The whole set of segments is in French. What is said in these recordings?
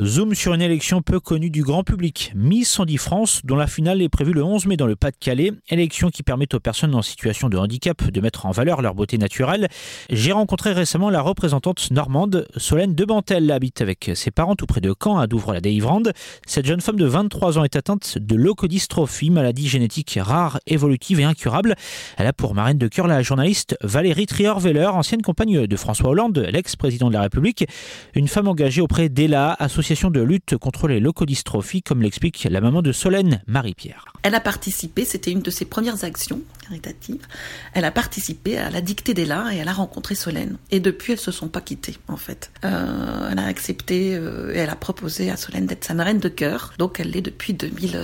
Zoom sur une élection peu connue du grand public, Miss Sandy France, dont la finale est prévue le 11 mai dans le Pas-de-Calais, élection qui permet aux personnes en situation de handicap de mettre en valeur leur beauté naturelle. J'ai rencontré récemment la représentante normande, Solène Debantel, habite avec ses parents tout près de Caen, à Douvres-la-Délivrande. Cette jeune femme de 23 ans est atteinte de leucodystrophie, maladie génétique rare, évolutive et incurable. Elle a pour marraine de cœur la journaliste Valérie Trier-Veller, ancienne compagne de François Hollande, l'ex-président de la République, une femme engagée auprès d'ELA, association de lutte contre les leucodystrophies, comme l'explique la maman de Solène, Marie-Pierre. Elle a participé, c'était une de ses premières actions caritatives, elle a participé à la dictée d'Ella et elle a rencontré Solène. Et depuis, elles se sont pas quittées, en fait. Euh, elle a accepté euh, et elle a proposé à Solène d'être sa marraine de cœur. Donc elle l'est depuis 2000,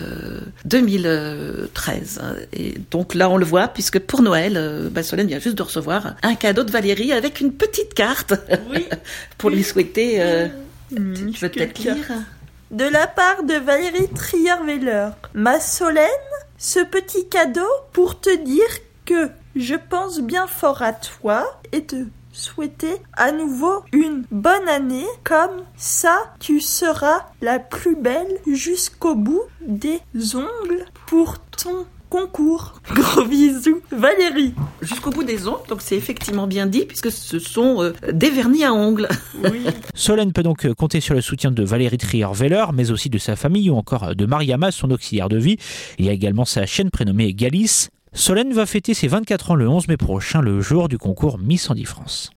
2013. Euh, et donc là, on le voit, puisque pour Noël, bah, Solène vient juste de recevoir un cadeau de Valérie avec une petite carte oui. pour lui souhaiter tu peut-être lire De la part de Valérie Trierweiler. Ma Solène, ce petit cadeau pour te dire que je pense bien fort à toi et te souhaiter à nouveau une bonne année. Comme ça, tu seras la plus belle jusqu'au bout des ongles pour ton concours. Gros bisous, Valérie. Jusqu'au bout des ongles, donc c'est effectivement bien dit, puisque ce sont euh, des vernis à ongles. Oui. Solène peut donc compter sur le soutien de Valérie Trier-Veller, mais aussi de sa famille ou encore de Mariama, son auxiliaire de vie. Il y a également sa chaîne prénommée Galice. Solène va fêter ses 24 ans le 11 mai prochain, le jour du concours Miss Andy France.